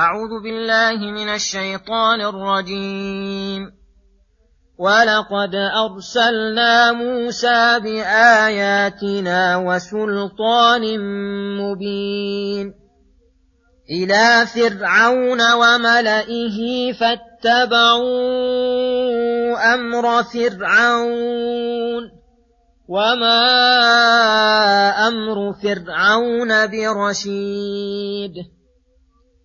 أعوذ بالله من الشيطان الرجيم. ولقد أرسلنا موسى بآياتنا وسلطان مبين. إلى فرعون وملئه فاتبعوا أمر فرعون. وما أمر فرعون برشيد.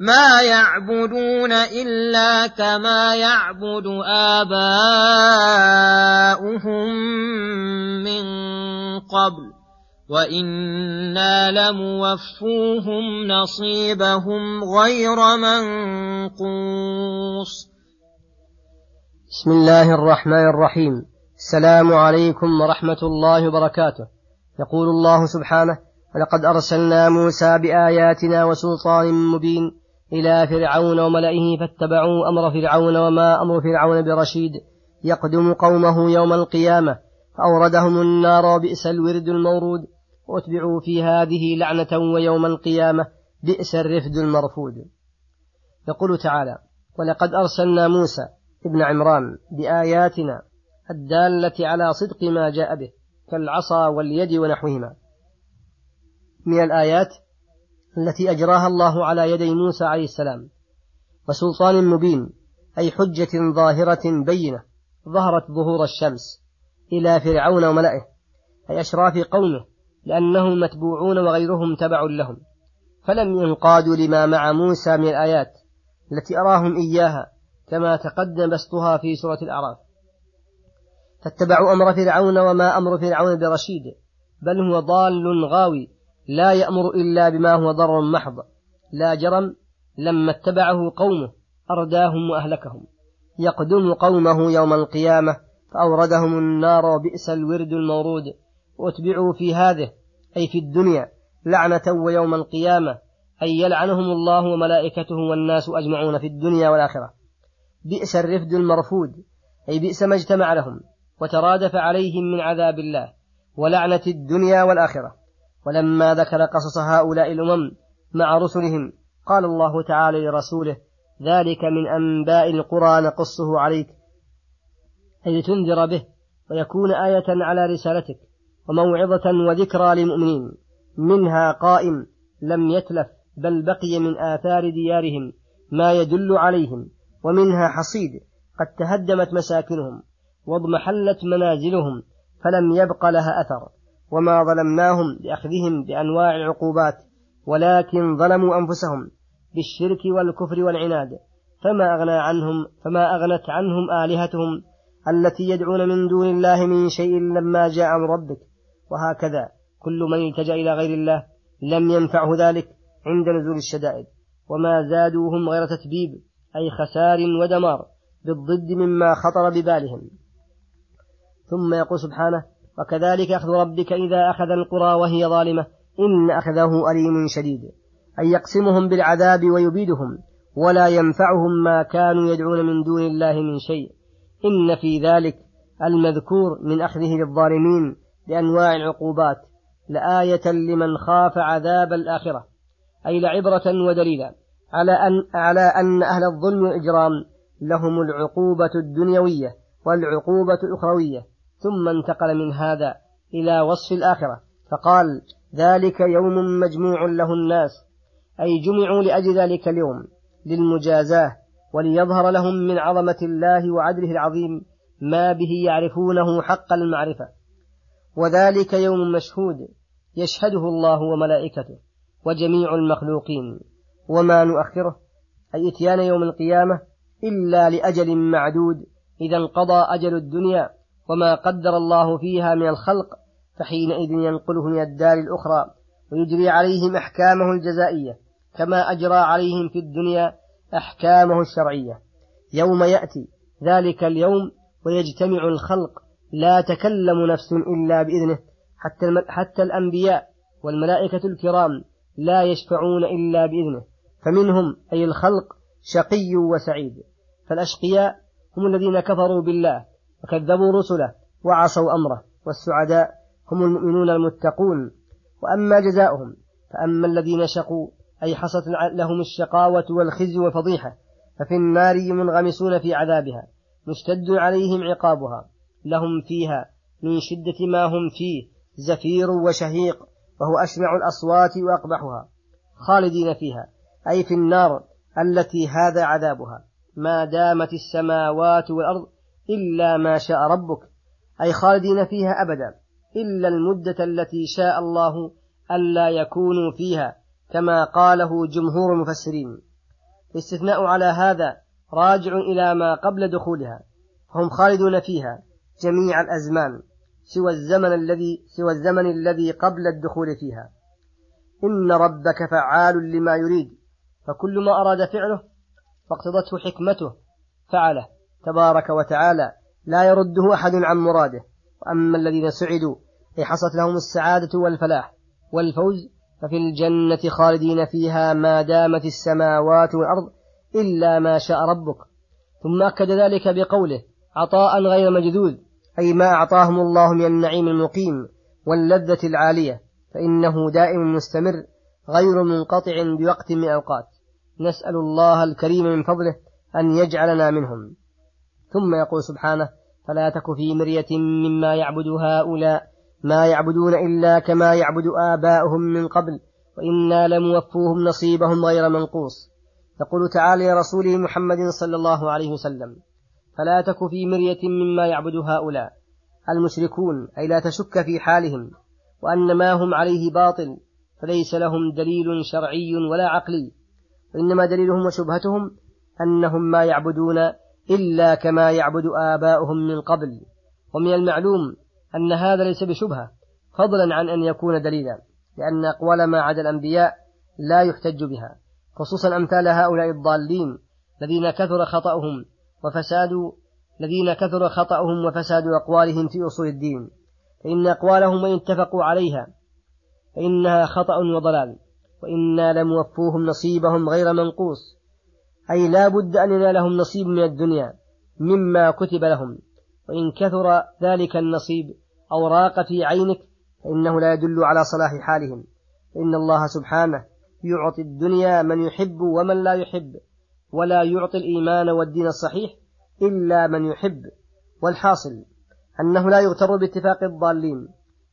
ما يعبدون إلا كما يعبد آباؤهم من قبل وإنا لموفوهم نصيبهم غير منقوص. بسم الله الرحمن الرحيم. السلام عليكم ورحمة الله وبركاته. يقول الله سبحانه ولقد أرسلنا موسى بآياتنا وسلطان مبين إلى فرعون وملئه فاتبعوا أمر فرعون وما أمر فرعون برشيد. يقدم قومه يوم القيامة فأوردهم النار وبئس الورد المورود. واتبعوا في هذه لعنة ويوم القيامة بئس الرفد المرفود. يقول تعالى ولقد أرسلنا موسى ابن عمران بآياتنا الدالة على صدق ما جاء به كالعصا واليد ونحوهما. من الآيات التي أجراها الله على يدي موسى عليه السلام وسلطان مبين أي حجة ظاهرة بينة ظهرت ظهور الشمس إلى فرعون وملئه أي أشراف قومه لأنهم متبوعون وغيرهم تبع لهم فلم ينقادوا لما مع موسى من الآيات التي أراهم إياها كما تقدم بسطها في سورة الأعراف. فاتبعوا أمر فرعون وما أمر فرعون برشيد بل هو ضال غاوي لا يأمر إلا بما هو ضر محض. لا جرم لما اتبعه قومه أرداهم وأهلكهم. يقدم قومه يوم القيامة فأوردهم النار وبئس الورد المورود. واتبعوا في هذه أي في الدنيا لعنة ويوم القيامة أي يلعنهم الله وملائكته والناس أجمعون في الدنيا والآخرة. بئس الرفد المرفود أي بئس ما اجتمع لهم وترادف عليهم من عذاب الله ولعنة الدنيا والآخرة. ولما ذكر قصص هؤلاء الأمم مع رسلهم قال الله تعالى لرسوله ذلك من أنباء القرى نقصه عليك. أي لتنذر به ويكون آية على رسالتك وموعظة وذكرى للمؤمنين. منها قائم لم يتلف بل بقي من آثار ديارهم ما يدل عليهم. ومنها حصيد قد تهدمت مساكنهم واضمحلت منازلهم فلم يبق لها أثر. وما ظلمناهم بأخذهم بأنواع العقوبات ولكن ظلموا أنفسهم بالشرك والكفر والعناد فما أغنى عنهم فما أغنت عنهم آلهتهم التي يدعون من دون الله من شيء لما جاء من ربك. وهكذا كل من التجأ إلى غير الله لم ينفعه ذلك عند نزول الشدائد. وما زادوهم غير تتبيب أي خسار ودمار بالضد مما خطر ببالهم. ثم يقول سبحانه وكذلك أخذ ربك إذا أخذ القرى وهي ظالمة إن أخذه أليم شديد. أي يقسمهم بالعذاب ويبيدهم ولا ينفعهم ما كانوا يدعون من دون الله من شيء. إن في ذلك المذكور من أخذه للظالمين بأنواع العقوبات. لآية لمن خاف عذاب الآخرة. أي لعبرة ودليلا على أن على أن أهل الظلم والإجرام لهم العقوبة الدنيوية والعقوبة الأخروية. ثم انتقل من هذا إلى وصف الآخرة. فقال ذلك يوم مجموع له الناس أي جمعوا لأجل ذلك اليوم للمجازاة وليظهر لهم من عظمة الله وعدله العظيم ما به يعرفونه حق المعرفة. وذلك يوم مشهود يشهده الله وملائكته وجميع المخلوقين. وما نؤخره أي إتيان يوم القيامة إلا لأجل معدود إذا انقضى أجل الدنيا وما قدر الله فيها من الخلق فحينئذ ينقله من الدار الأخرى ويجري عليهم أحكامه الجزائية كما أجرى عليهم في الدنيا أحكامه الشرعية. يوم يأتي ذلك اليوم ويجتمع الخلق لا تكلم نفس إلا بإذنه حتى, حتى الأنبياء والملائكة الكرام لا يشفعون إلا بإذنه. فمنهم أي الخلق شقي وسعيد. فالأشقياء هم الذين كفروا بالله وكذبوا رسله وعصوا أمره والسعداء هم المؤمنون المتقون. وأما جزاؤهم فأما الذين شقوا أي حصلت لهم الشقاوة والخزي والفضيحة ففي النار منغمسون في عذابها مشتد عليهم عقابها. لهم فيها من شدة ما هم فيه زفير وشهيق وهو أسمع الأصوات وأقبحها. خالدين فيها أي في النار التي هذا عذابها. ما دامت السماوات والأرض إلا ما شاء ربك أي خالدين فيها أبدا إلا المدة التي شاء الله ألا يكونوا فيها كما قاله جمهور المفسرين. الاستثناء على هذا راجع إلى ما قبل دخولها فهم خالدون فيها جميع الأزمان سوى الزمن الذي سوى الزمن الذي قبل الدخول فيها. إن ربك فعال لما يريد فكل ما أراد فعله فاقتضته حكمته فعله. تبارك وتعالى لا يرده أحد عن مراده. وأما الذين سعدوا أي حصلت لهم السعادة والفلاح والفوز ففي الجنة خالدين فيها ما دامت السماوات والأرض إلا ما شاء ربك. ثم أكد ذلك بقوله عطاء غير مجدود أي ما أعطاهم الله من النعيم المقيم واللذة العالية فإنه دائم مستمر غير منقطع بوقت من أوقات نسأل الله الكريم من فضله أن يجعلنا منهم. ثم يقول سبحانه فلا تك في مرية مما يعبد هؤلاء ما يعبدون إلا كما يعبد آباؤهم من قبل وإنا لموفوهم نصيبهم غير منقوص. يقول تعالى لرسوله محمد صلى الله عليه وسلم فلا تك في مرية مما يعبد هؤلاء المشركون أي لا تشك في حالهم وأن ما هم عليه باطل فليس لهم دليل شرعي ولا عقلي وإنما دليلهم وشبهتهم أنهم ما يعبدون إلا كما يعبد آباؤهم من قبل. ومن المعلوم أن هذا ليس بشبهة فضلا عن أن يكون دليلا لأن أقوال ما عدا الأنبياء لا يحتج بها خصوصا أمثال هؤلاء الضالين الذين كثر خطأهم وفساد الذين كثر خطأهم وفساد أقوالهم في أصول الدين. فإن أقوالهم وإن اتفقوا عليها فإنها خطأ وضلال وإنا لموفوهم نصيبهم غير منقوص. أي لا بد أن ينالهم نصيب من الدنيا مما كتب لهم. وإن كثر ذلك النصيب أو راق في عينك فإنه لا يدل على صلاح حالهم. فإن الله سبحانه يعطي الدنيا من يحب ومن لا يحب ولا يعطي الإيمان والدين الصحيح إلا من يحب. والحاصل أنه لا يغتر باتفاق الضالين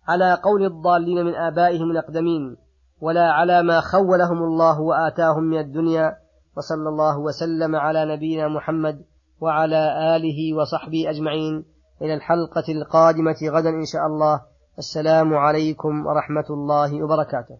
على قول الضالين من آبائهم الأقدمين ولا على ما خولهم الله وآتاهم من الدنيا وصلى الله وسلم على نبينا محمد وعلى آله وصحبه أجمعين. إلى الحلقة القادمة غدا إن شاء الله. السلام عليكم ورحمة الله وبركاته.